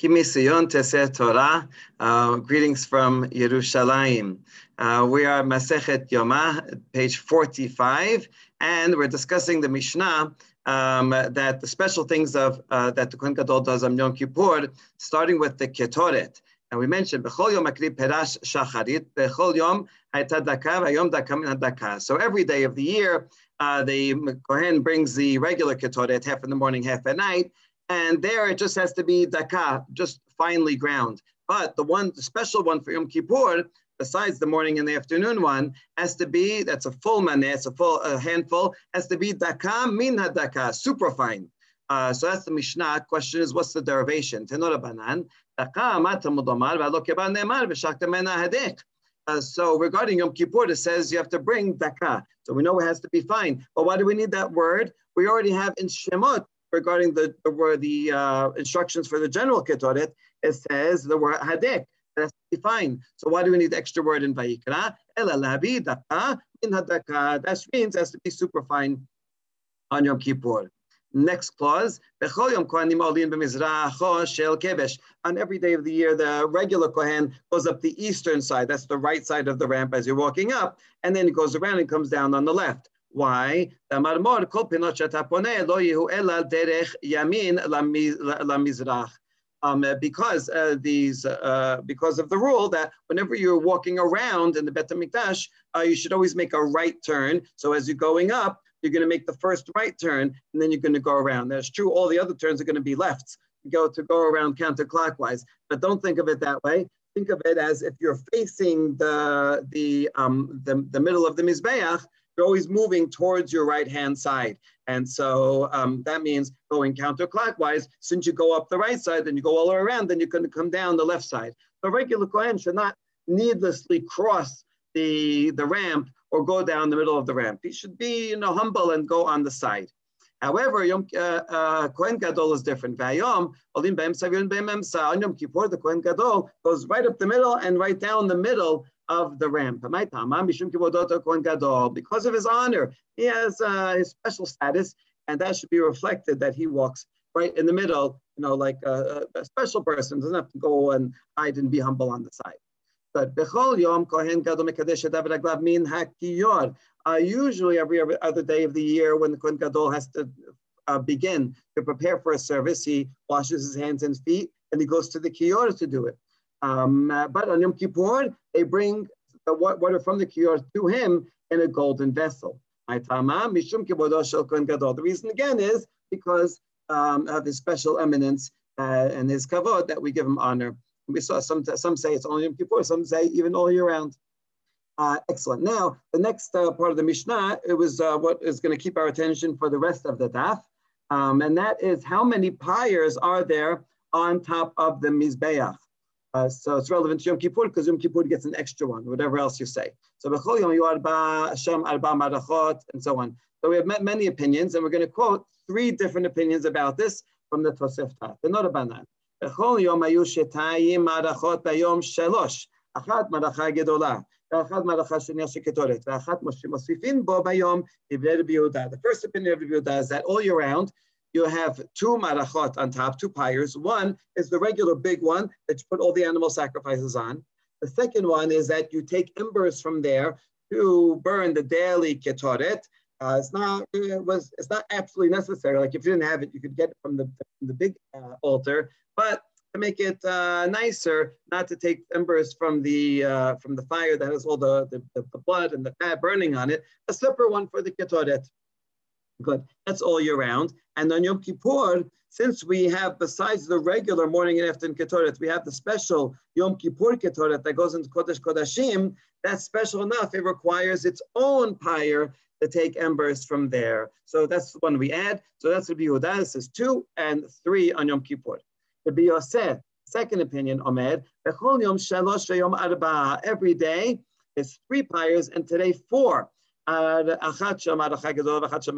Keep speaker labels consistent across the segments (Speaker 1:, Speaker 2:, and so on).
Speaker 1: Kimisiyon Teser Torah. Uh, greetings from Yerushalayim. Uh, we are Masechet Yomah, page 45, and we're discussing the Mishnah um, that the special things of uh, that the Kohen Gadol does on Yom Kippur, starting with the Ketoret. And we mentioned Bechol Yom Akri Perash Shacharit, Bechol Yom Hayta Daka, Vayom Daka Min Daka. So every day of the year, uh, the Kohen brings the regular Ketoret, half in the morning, half at night, and there it just has to be daka, just finely ground. But the one, the special one for Yom Kippur, besides the morning and the afternoon one, has to be, that's a full maneh, it's a full a handful, has to be daka min daka, super fine. Uh, so that's the Mishnah. Question is, what's the derivation? Tenora banan. Uh, so regarding Yom Kippur, it says you have to bring daka. So we know it has to be fine. But why do we need that word? We already have in Shemot regarding the word the uh, instructions for the general ketoret, it says the word hadek. That's fine. So why do we need the extra word in Vayikra? That means it has to be super fine on Yom Kippur. Next clause, on every day of the year, the regular Kohen goes up the eastern side. That's the right side of the ramp as you're walking up. And then he goes around and comes down on the left. Why? Um, because uh, these, uh, because of the rule that whenever you're walking around in the Bet Hamikdash, uh, you should always make a right turn. So as you're going up, you're going to make the first right turn, and then you're going to go around. That's true. All the other turns are going to be lefts. Go to go around counterclockwise, but don't think of it that way. Think of it as if you're facing the the um, the, the middle of the mizbeach, you're always moving towards your right hand side. And so um, that means going counterclockwise. Since you go up the right side, then you go all the way around, then you're going to come down the left side. The regular Kohen should not needlessly cross the, the ramp or go down the middle of the ramp. He should be you know, humble and go on the side. However, Yom uh, uh, Kohen Gadol is different. Vayom, Olim Beim Savyon Beim On Yom Kippur, the Kohen Gadol goes right up the middle and right down the middle of the ramp. Because of his honor, he has uh, his special status, and that should be reflected that he walks right in the middle, you know, like a, a special person, doesn't have to go and hide and be humble on the side. But usually every other day of the year when the Kohen Gadol has to uh, begin to prepare for a service, he washes his hands and feet and he goes to the Kiyor to do it. Um, uh, but on Yom Kippur, they bring the water from the kior to him in a golden vessel. The reason again is because um, of his special eminence uh, and his kavod that we give him honor. We saw some, some say it's only Yom Kippur, some say even all year round. Uh, excellent. Now, the next uh, part of the Mishnah, it was uh, what is going to keep our attention for the rest of the daf, um, and that is how many pyres are there on top of the Mizbeach. Uh, so it's relevant to Yom Kippur because Yom Kippur gets an extra one, whatever else you say. So Bechol Yom Arba, Hashem Arba Marachot, and so on. So we have met many opinions, and we're going to quote three different opinions about this from the Tosefta. The Norabanan. Bechol Yom Ayu Shetayim Marachot Bayom Shelosh. אחת מערכה גדולה, ואחת מערכה שנייה שכתורת, ואחת מוסיפין בו ביום דברי רבי יהודה. The first opinion of Rabbi Yehuda is that all year round, you have two marachot on top, two pyres. One is the regular big one that you put all the animal sacrifices on. The second one is that you take embers from there to burn the daily ketoret. Uh, it's not it was it's not absolutely necessary. Like if you didn't have it, you could get it from the from the big uh, altar. But to make it uh, nicer, not to take embers from the uh, from the fire that has all the, the, the blood and the fat burning on it, a separate one for the ketoret. Good. That's all year round. And on Yom Kippur, since we have, besides the regular morning and afternoon Ketoret, we have the special Yom Kippur Ketoret that goes into Kodesh Kodashim, that's special enough. It requires its own pyre to take embers from there. So that's the one we add. So that's Rabbi Yehuda. This is two and three on Yom Kippur. Rabbi Yosef, second opinion, Omer, every day is three pyres and today four. אחת של מערכה גדולה ואחת של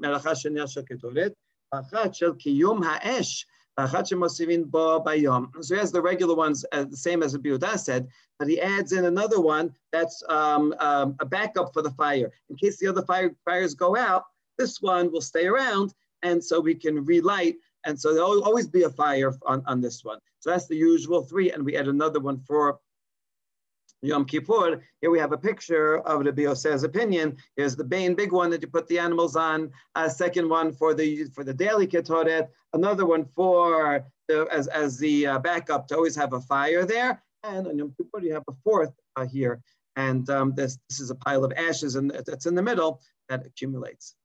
Speaker 1: מערכה שנייה של קטורת, ואחת של קיום האש, ואחת שמוסיפים בו ביום. So he has the regular ones, uh, the same as Abiudah said, but he adds in another one that's um, um, a backup for the fire. In case the other fire, fires go out, this one will stay around, and so we can relight And so there'll always be a fire on, on this one. So that's the usual three. And we add another one for Yom Kippur. Here we have a picture of the Yosef's opinion. Here's the main big one that you put the animals on. A second one for the for the daily ketoret. Another one for the, as as the uh, backup to always have a fire there. And on Yom Kippur you have a fourth uh, here. And um, this this is a pile of ashes and that's in the middle that accumulates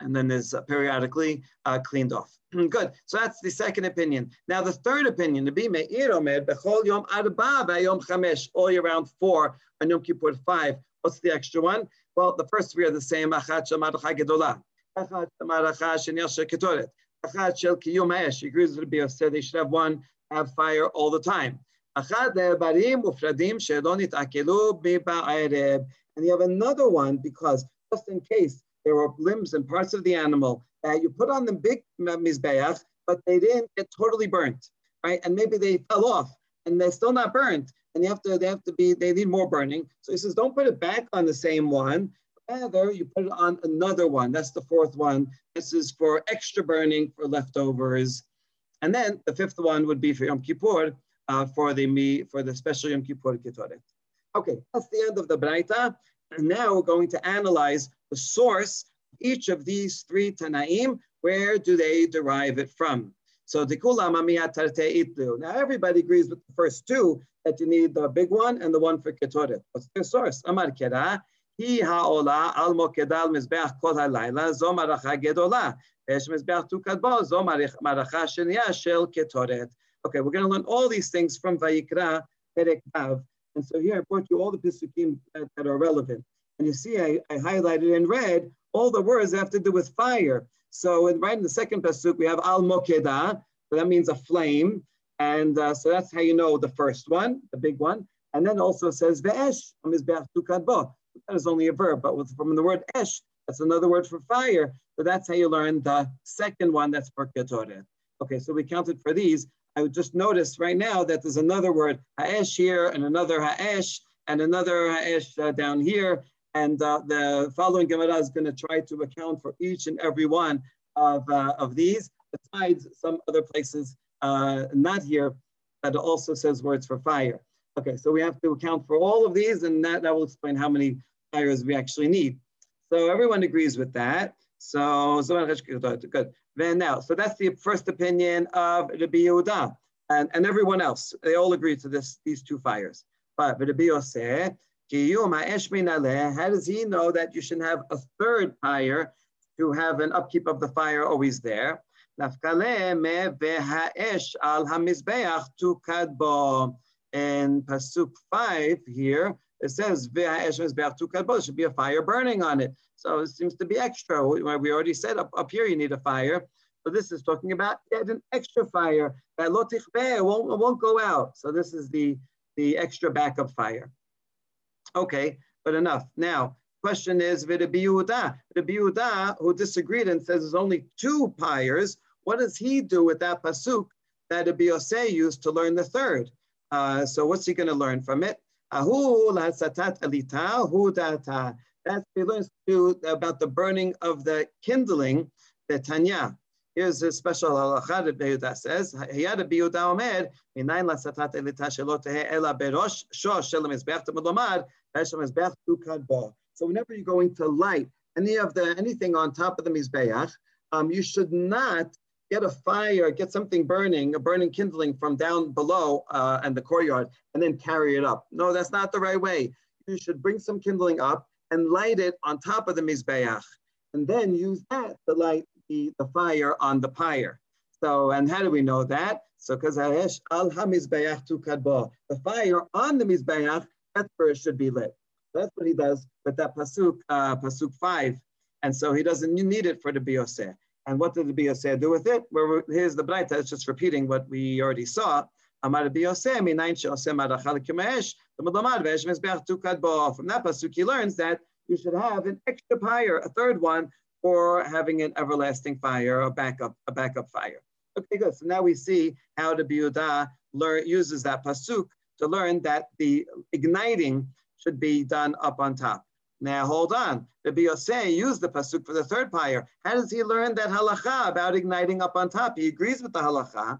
Speaker 1: and then is periodically uh, cleaned off. Good. So that's the second opinion. Now the third opinion, the Bime Iromed, Bechol Yom Arba Yom Chamesh, all year round four, and Yom Kippur five. What's the extra one? Well, the first three are the same. Achat Shamaracha Gedolah. Achat Shamaracha Shenyasha Ketoret. Achat Shel Kiyum Ha'esh. He agrees with the said they should have one, have fire all the time. Achat Le'ebarim Ufradim She'lo Nit'akelu B'Ba'erev. And you have another one because just in case there were limbs and parts of the animal that you put on the big mizbeach, but they didn't get totally burnt, right? And maybe they fell off and they're still not burnt. And you have to, they have to be, they need more burning. So he says, don't put it back on the same one. Rather, you put it on another one. That's the fourth one. This is for extra burning for leftovers. And then the fifth one would be for Yom Kippur, uh, for the me for the special Yom Kippur Ketoret. Okay, that's the end of the Braita. And now we're going to analyze the source each of these three Tanaim, where do they derive it from? So now everybody agrees with the first two that you need the big one and the one for ketoret. What's their source? Amar kera, hi ha'ola al mokedal mizbeach kol halayla zo maracha gedola. Vesh mizbeach tukad bo zo maracha sheniya shel ketoret. Okay, we're going to learn all these things from Vayikra Perek Vav. And so here I brought you all the pisukim that, that are relevant. And you see, I, I highlighted in red all the words that have to do with fire. So in, right in the second pasuk, we have al mokeda, so that means a flame. And uh, so that's how you know the first one, the big one. And then also says ve'esh, that is only a verb, but with, from the word esh, that's another word for fire. So that's how you learn the second one, that's for ketoret. Okay, so we counted for these. I would just notice right now that there's another word ha'esh here and another ha'esh and another ha'esh uh, down here. And uh, the following Gemara is going to try to account for each and every one of, uh, of these, besides some other places uh, not here that also says words for fire. Okay, so we have to account for all of these, and that, that will explain how many fires we actually need. So everyone agrees with that. So, good. Then now, so that's the first opinion of Rabbi Yehuda and, and everyone else. They all agree to this, these two fires. But Rabbi Yosef, how does he know that you should have a third fire to have an upkeep of the fire always there? And Pasuk 5 here, it says there should be a fire burning on it. So it seems to be extra. We already said up, up here you need a fire. So this is talking about yet an extra fire that won't, won't go out. So this is the, the extra backup fire. Okay, but enough. Now, question is Rabbi Yehuda. Rabbi Yehuda, who disagreed and says there's only two pyres, what does he do with that pasuk that Rabbi used to learn the third? Uh, so what's he going to learn from it? Ahu satat alita hu data. That's he learns to about the burning of the kindling, the Tanya. Here's a special halacha that says, "Hayad biyuda omer minayin lasatat elita shelo ela berosh shosh shel mizbeach temulomad so whenever you're going to light any of the anything on top of the mizbeach, um, you should not get a fire, get something burning, a burning kindling from down below uh, and the courtyard, and then carry it up. No, that's not the right way. You should bring some kindling up and light it on top of the mizbeach, and then use that to light the, the fire on the pyre. So, and how do we know that? So, because al hamizbeach tu the fire on the that's where it should be lit. That's what he does with that pasuk, uh, pasuk five, and so he doesn't need it for the bioseh. And what did the bioseh do with it? Well, here's the braita. It's just repeating what we already saw. From that pasuk, he learns that you should have an extra pyre, a third one, for having an everlasting fire, a backup, a backup fire. Okay, good. So now we see how the Biuda learn, uses that pasuk to learn that the igniting should be done up on top. Now hold on. Rabbi Yosei used the pasuk for the third pyre. How does he learn that halacha about igniting up on top? He agrees with the halacha.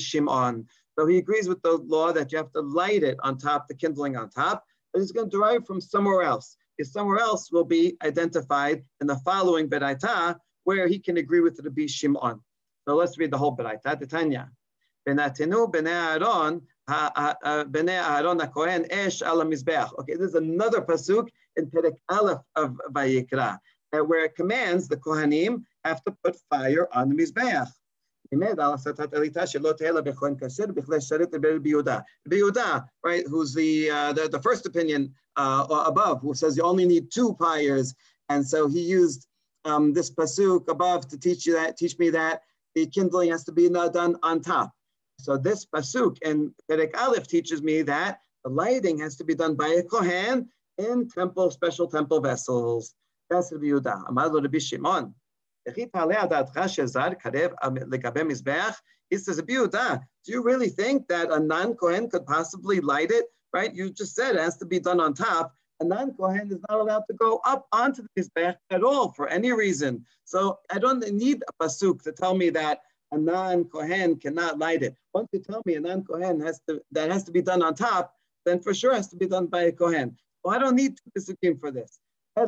Speaker 1: Shimon. So he agrees with the law that you have to light it on top, the kindling on top, but it's going to derive from somewhere else. If somewhere else will be identified in the following Beraita, where he can agree with Rabbi Shimon. So let's read the whole Beraita. the Benatenu b'nei Aaron, uh, b'nei Aaron HaKohen esh al Okay, this is another pasuk in Perek Aleph of Vayikra, where it commands the Kohanim have to put fire on the Mizbeach right, who's the, uh, the, the first opinion uh, above, who says you only need two pyres, and so he used um, this pasuk above to teach you that, teach me that the kindling has to be done on top. So this pasuk in Perek Aleph teaches me that the lighting has to be done by a kohen in temple, special temple vessels. That's Rabbi Yehuda. Amar Rabbi Shimon. Says, do you really think that a non-kohen could possibly light it? Right? You just said it has to be done on top. A non-kohen is not allowed to go up onto the mizbeach at all for any reason. So I don't need a pasuk to tell me that a non-Kohen cannot light it. Once you tell me a non-Kohen has to, that has to be done on top, then for sure has to be done by a Kohen. Well, I don't need two Pesukim for this. So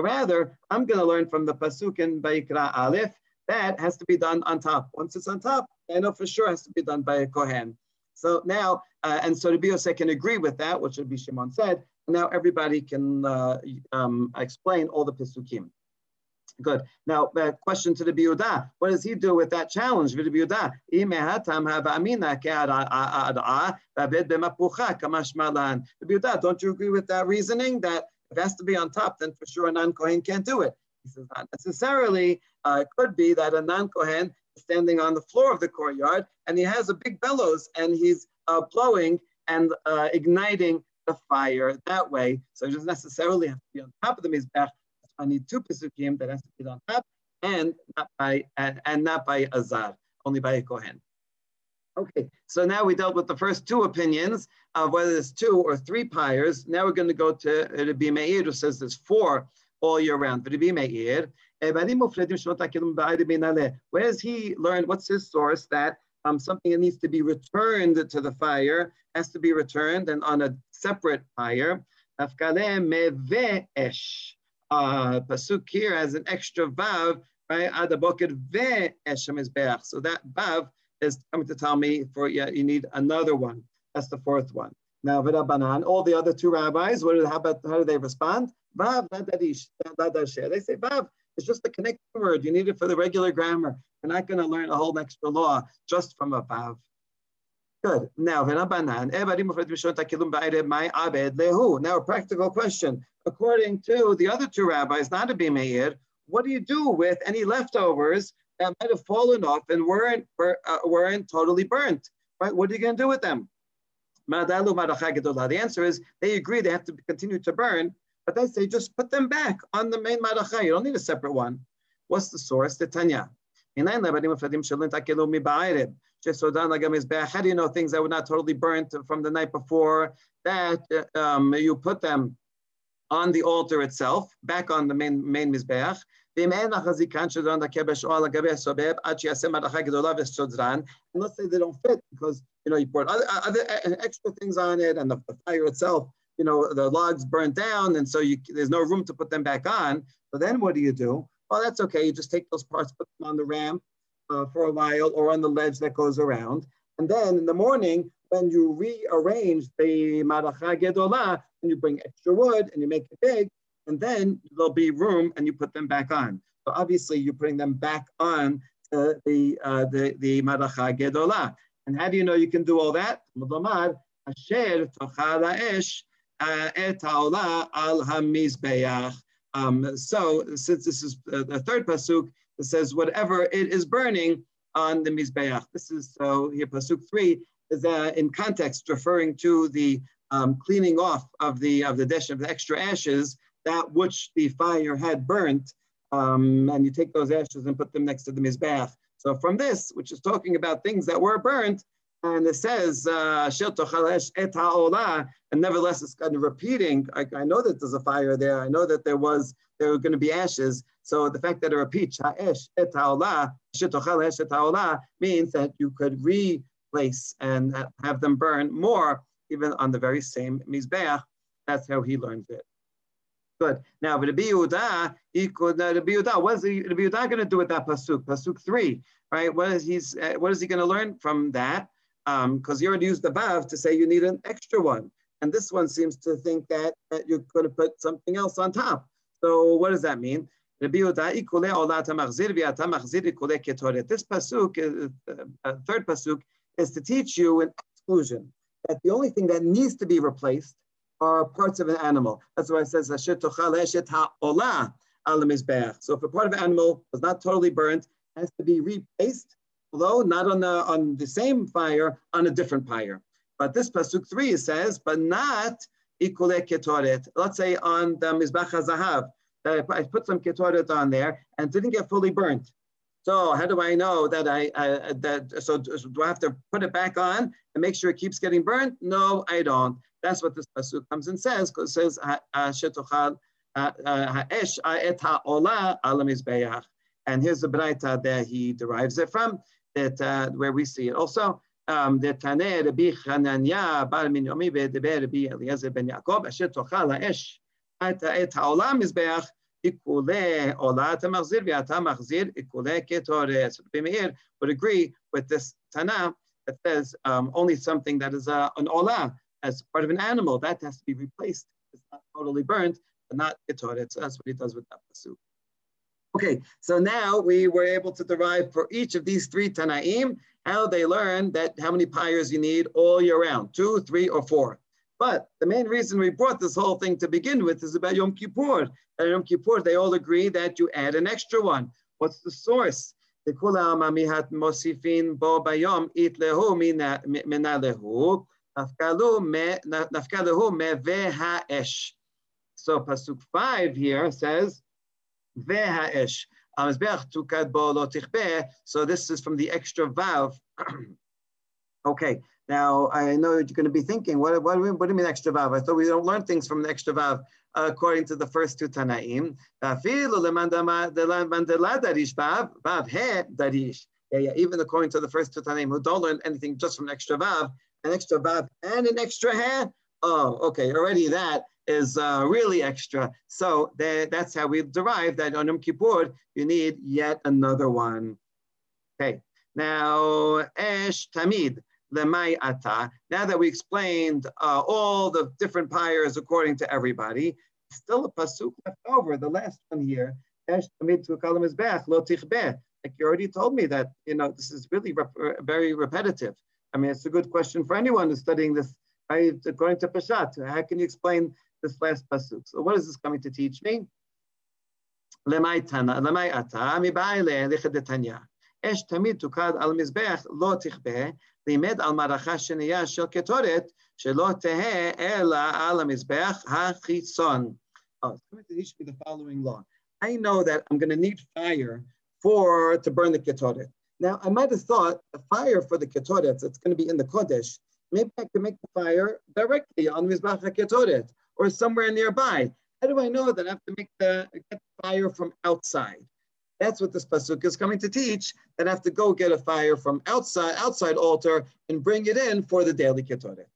Speaker 1: rather, I'm going to learn from the Pasuk in Vayikra Aleph, that has to be done on top. Once it's on top, I know for sure has to be done by a Kohen. So now, uh, and so the Biose can agree with that, which be Shimon said. Now everybody can uh, um, explain all the Pesukim. Good. Now, the question to the Biuda, what does he do with that challenge? The Biuda, don't you agree with that reasoning that if it has to be on top, then for sure a non-Kohen can't do it? He says, not necessarily. Uh, it could be that a non-Kohen is standing on the floor of the courtyard and he has a big bellows and he's uh, blowing and uh, igniting the fire that way. So it doesn't necessarily have to be on top of the Mizbech, I need two Pesukim that has to be on top and not by and, and not by Azar, only by a Kohen. Okay, so now we dealt with the first two opinions of whether it's two or three pyres. Now we're going to go to Rabbi Meir, who says there's four all year round. Rabbi Meir, where he learn? What's his source that um, something that needs to be returned to the fire has to be returned and on a separate fire? Uh, pasuk here has an extra vav, right? Adaboket ve eshem is beach. So that vav is coming to tell me for yeah, you need another one. That's the fourth one. Now v'rabanan, all the other two rabbis, what how about how do they respond? Vav ladadish They say vav. It's just a connecting word. You need it for the regular grammar. You're not going to learn a whole extra law just from a vav. Good. Now, my abed lehu. now a practical question. According to the other two rabbis, not a Meir, what do you do with any leftovers that might have fallen off and weren't, uh, weren't totally burnt? Right? What are you going to do with them? The answer is they agree they have to continue to burn, but they say just put them back on the main maracha. You don't need a separate one. What's the source? The Tanya. How do you know things that were not totally burnt from the night before that um, you put them on the altar itself, back on the main, main Mizbeach? And let's say they don't fit because you know you put other, other extra things on it and the, the, fire itself, you know, the logs burnt down, and so you, there's no room to put them back on. So then what do you do? Well, that's okay. You just take those parts, put them on the ramp uh, for a while or on the ledge that goes around. And then in the morning, when you rearrange the Maracha Gedolah, and you bring extra wood and you make it big, and then there'll be room and you put them back on. So obviously you're putting them back on the, uh, the, the Maracha Gedolah. And how do you know you can do all that? Asher uh, al um, so since this is uh, the third pasuk, it says whatever it is burning on the mizbeach. This is so here pasuk three uh, in context referring to the um, cleaning off of the of the dish of the extra ashes that which the fire had burnt, um, and you take those ashes and put them next to the mizbeach. So from this, which is talking about things that were burnt, and it says, uh, and nevertheless it's kind of repeating. I, I, know that there's a fire there. I know that there was, there were going to be ashes. So the fact that it repeats, means that you could replace and have them burn more, even on the very same Mizbeach. That's how he learns it. Good. Now, Rabbi Yehuda, Rabbi Yehuda, what is the, Rabbi Yehuda going to do with that pasuk? Pasuk three, right? What is he's uh, what is he going to learn from that? Because um, you already used the vav to say you need an extra one, and this one seems to think that, that you're going to put something else on top. So what does that mean? This pasuk, uh, uh, third pasuk, is to teach you an exclusion that the only thing that needs to be replaced are parts of an animal. That's why it says So if a part of an animal was not totally burnt, it has to be replaced, although not on the on the same fire, on a different fire. But this pasuk three says, but not ikule ketoret. Let's say on the mizbach zahav, that I put some ketoret on there and didn't get fully burnt. So how do I know that I, I that so, do I have to put it back on and make sure it keeps getting burnt? No, I don't. That's what this pasuk comes and says because it says shetochal ha'esh et ha'ola ala mizbeach. And here's the braita that he derives it from, that uh, where we see it also. Um, the Taneh Rabbi Chananya bar Minyomi ve'deber Rabbi Eliezer ben Yaakov asher tochal ha'esh et ha'ola mizbeach Would agree with this Tana that says um, only something that is uh, an ola as part of an animal that has to be replaced. It's not totally burnt, but not ketoret. So that's what he does with that pasuk. Okay, so now we were able to derive for each of these three Tanaim how they learn that how many pyres you need all year round, two, three, or four. But the main reason we brought this whole thing to begin with is about Yom Kippur. At Yom Kippur, they all agree that you add an extra one. What's the source? The kula mamihat mosifin bo bayom it lehu mina lehu nafkalu me ve'ha'esh. So pasuk five here says ve'ha'esh. So this is from the extra vav. okay, now, I know you're going to be thinking, what, what, what do you mean extra vav? I thought we don't learn things from the extra vav according to the first two Tanaim. Yeah, yeah, even according to the first two Tanaim who don't learn anything just from an extra vav, an extra vav and an extra hair. Oh, okay, already that is uh, really extra. So that's how we derive that on Yom Kippur, you need yet another one. Okay, now Esh Tamid lemay ata. Now that we explained uh, all the different pyres according to everybody, still a pasuk left over, the last one here. Like you already told me that, you know, this is really rep- very repetitive. I mean, it's a good question for anyone who's studying this, right? According to Peshat, how can you explain this last pasuk? So what is this coming to teach me? Lemay tana, lemay ata, mi ba'ile lichadetanya. אש תמיד תוקד על מזבח, לא תכבה, לימד על מערכה שנייה של קטורת, שלא תהא אלא על המזבח החיצון. Oh, it's going to teach me the following law. I know that I'm going to need fire for to burn the ketoret. Now, I might have thought the fire for the ketoret that's going to be in the kodesh, maybe I can make the fire directly on mizbach ketoret or somewhere nearby. How do I know that I have to make the get the fire from outside? That's what this pasuk is coming to teach. That I have to go get a fire from outside outside altar and bring it in for the daily ketoret.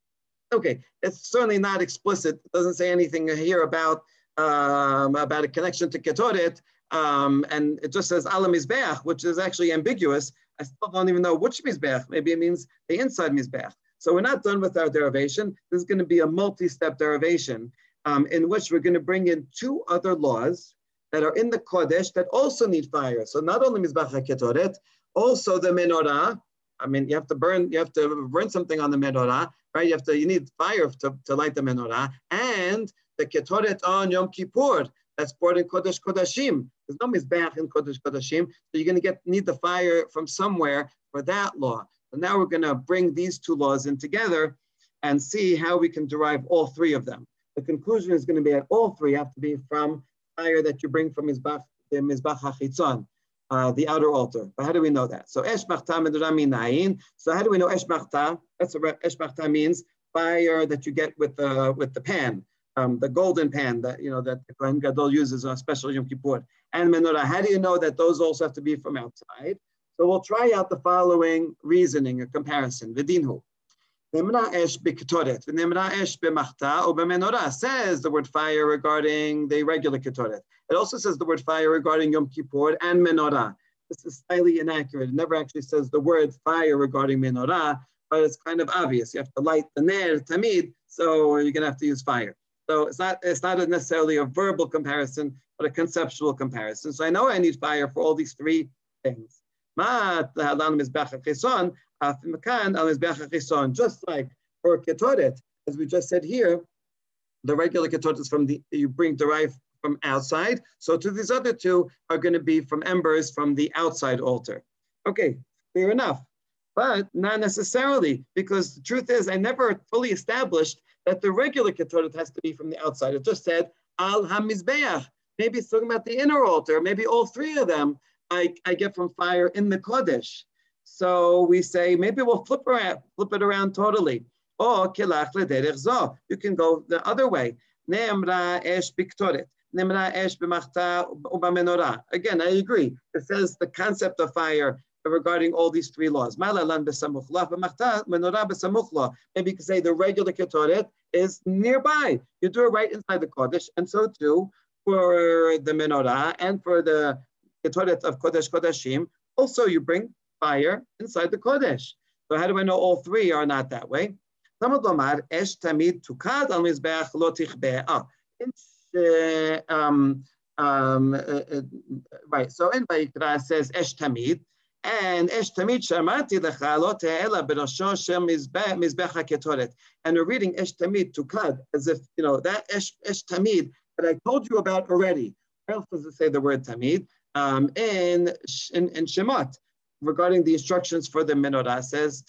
Speaker 1: Okay, it's certainly not explicit. It doesn't say anything here about um, about a connection to ketoret, um, and it just says alam mizbeach, which is actually ambiguous. I still don't even know which mizbeach. Maybe it means the inside mizbeach. So we're not done with our derivation. This is going to be a multi-step derivation um, in which we're going to bring in two other laws that are in the Kodesh that also need fire. So not only Mizbach HaKetoret, also the menorah. I mean, you have to burn, you have to burn something on the menorah, right? You have to, you need fire to, to light the menorah. And the Ketoret on Yom Kippur, that's poured in Kodesh Kodashim. There's no Mizbach in Kodesh Kodashim. So you're going to get need the fire from somewhere for that law. So now we're going to bring these two laws in together and see how we can derive all three of them. The conclusion is going to be that all three have to be from fire that you bring from Mizbach, the Mizbach HaChitzon. uh, the outer altar. But how do we know that? So esh machta minayin. So how do we know esh machta? That's what esh machta means fire that you get with the with the pan, um, the golden pan that you know that the Kohen Gadol uses on special Yom Kippur. And menorah. How do you know that those also have to be from outside? So we'll try out the following reasoning, a comparison. Vidinhu. Says the word fire regarding the regular ketoret. It also says the word fire regarding Yom Kippur and menorah. This is slightly inaccurate. It never actually says the word fire regarding menorah, but it's kind of obvious. You have to light the ner tamid, so you're gonna have to use fire. So it's not it's not necessarily a verbal comparison, but a conceptual comparison. So I know I need fire for all these three things. Just like for ketoret, as we just said here, the regular ketoret is from the you bring derived from outside. So to these other two are going to be from embers from the outside altar. Okay, fair enough. But not necessarily, because the truth is, I never fully established that the regular ketoret has to be from the outside. It just said al hamizbeach. Maybe it's talking about the inner altar. Maybe all three of them I, I get from fire in the kodesh. So we say maybe we'll flip around, flip it around totally. Or You can go the other way. Again, I agree. It says the concept of fire regarding all these three laws. Maybe you can say the regular ketoret is nearby. You do it right inside the kodesh, and so too for the menorah and for the ketoret of kodesh kodeshim. Also, you bring fire inside the kodesh. So how do I know all three are not that way? tukad lo um, um, uh, uh, right. So in Vayikra says esh tamid, and esh tamid shamati lecha lo te'ela shem mizbech haketoret. And we're reading esh tamid tukad as if you know that esh esh tamid that I told you about already. Where else does it say the word tamid? Um, in, in in Shemot regarding the instructions for the menorah says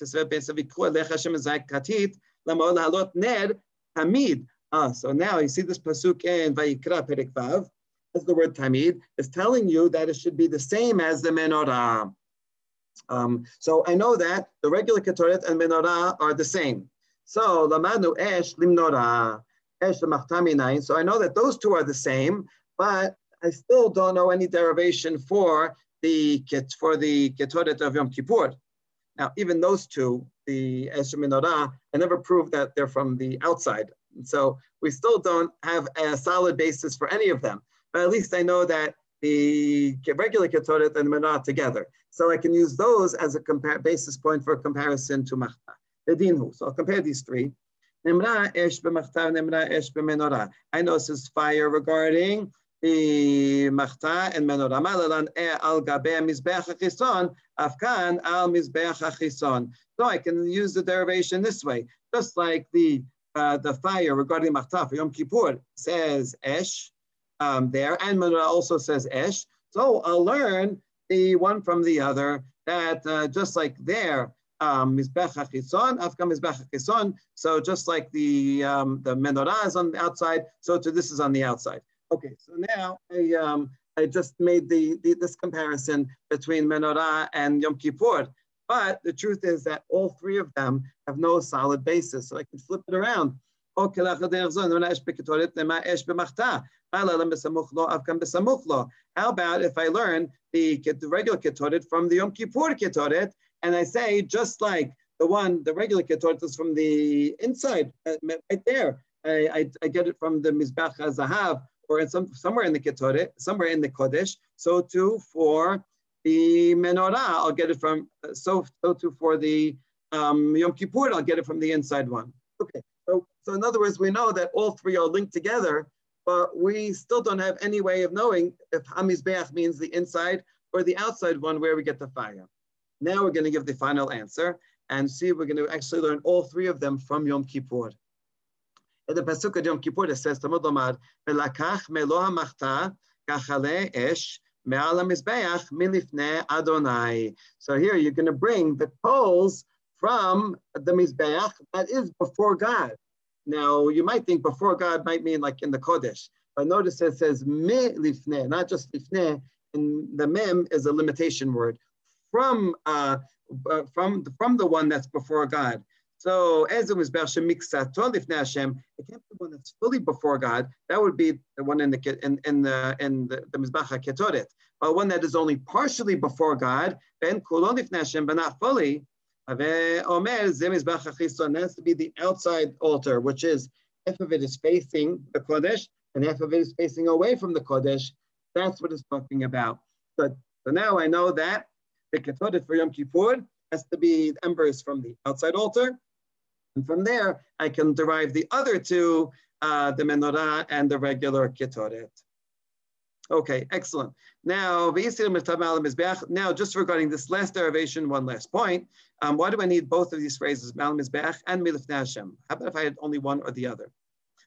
Speaker 1: tamid. Ah, so now you see this pasuk in Vayikra Perek Vav, as the word tamid is telling you that it should be the same as the menorah. Um, so I know that the regular ketoret and menorah are the same. So lamanu esh limnorah, esh nine. So I know that those two are the same, but I still don't know any derivation for the for the ketoret of Yom Kippur. Now, even those two, the esh menorah, I never proved that they're from the outside. And so we still don't have a solid basis for any of them. But at least I know that the regular ketoret and menorah together. So I can use those as a compar- basis point for comparison to machta. Edinhu. So I'll compare these three. Nimra esh b'machta, nimra esh b'menorah. I know this is fire regarding the machta and menorah. Malalan al gabe mizbeach achison, afkan al mizbeach achison. So I can use the derivation this way, just like the uh, the fire regarding machta for Yom Kippur says esh um, there, and menorah also says esh. So I'll learn the one from the other, that uh, just like there, um, Mizbech HaChitzon, Afka Mizbech HaChitzon, so just like the, um, the menorah is on the outside, so to this is on the outside. Okay, so now I, um, I just made the, the, this comparison between menorah and Yom Kippur, but the truth is that all three of them have no solid basis, so I can flip it around. How about if I learn the, the regular ketoret from the Yom Kippur ketoret, and I say just like the one, the regular ketoret is from the inside, uh, right there. I, I, I, get it from the Mizbach Zahav, or in some, somewhere in the ketoret, somewhere in the Kodesh. So too for the menorah, I'll get it from, so, so too for the um, Yom Kippur, I'll get it from the inside one. Okay, so, so in other words, we know that all three are linked together, but we still don't have any way of knowing if Hamizbeach means the inside or the outside one where we get the fire. Now we're going to give the final answer and see we're going to actually learn all three of them from Yom Kippur. The Pasuk Yom Kippur, says, melo hamachta kachale esh me'al mizbeach milifne Adonai. So here you're going to bring the coals from the Mizbeach that is before God. Now, you might think before God might mean like in the Kodesh, but notice it says me lifne, not just lifne, and the mem is a limitation word from uh, uh, from from the one that's before God. So as it was Lifnei Hashem, it can't be one that's fully before God. That would be the one in the in, in the in the, the Mizbach. But one that is only partially before God, ben Kulon Lifnei Hashem, but not fully. Ave Omer Zem has to be the outside altar, which is half of it is facing the Kodesh and half of it is facing away from the Kodesh. That's what it's talking about. But so now I know that the Ketoret for Yom Kippur has to be embers from the outside altar and from there, I can derive the other two, uh, the menorah and the regular ketoret. Okay, excellent. Now, now just regarding this last derivation, one last point. Um, why do I need both of these phrases, mal mizbeach and milif Hashem? How about if I had only one or the other?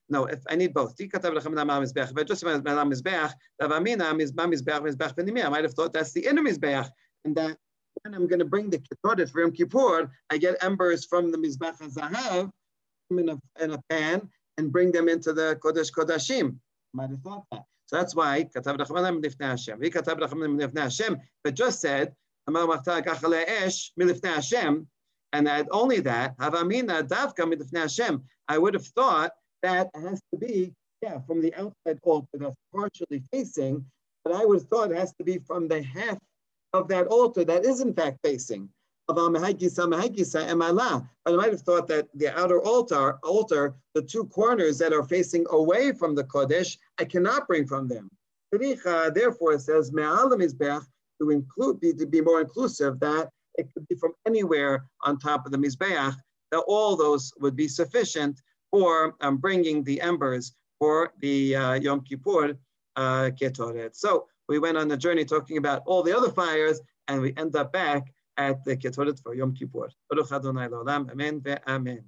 Speaker 1: No, if I need both. If I just said mal mizbeach, I might have thought that's the inner mizbeach, and that when I'm going to bring the ketoret for Yom Kippur, I get embers from the Mizbach HaZahav in a, in a pan and bring them into the Kodesh Kodashim. Might have thought that. So that's why Katav Rachmanim Lifnei Hashem. He Rachmanim Hashem, but just said Amar Machta Gachale Esh Milifnei Hashem, and that only that Havamina Davka Milifnei Hashem. I would have thought that has to be yeah from the outside altar that's partially facing, but I would have thought it has to be from the half of that altar that is in fact facing. Of Amahagisa, Amahagisa, Emala. But I might have thought that the outer altar, altar, the two corners that are facing away from the Kodesh, I cannot bring from them. Therefore, it says to include be, to be more inclusive that it could be from anywhere on top of the mizbeach. That all those would be sufficient for um, bringing the embers for the uh, Yom Kippur uh, ketoret. So we went on a journey talking about all the other fires, and we end up back at the Ketoret for Yom Kippur. Baruch Adonai Amen ve'amen.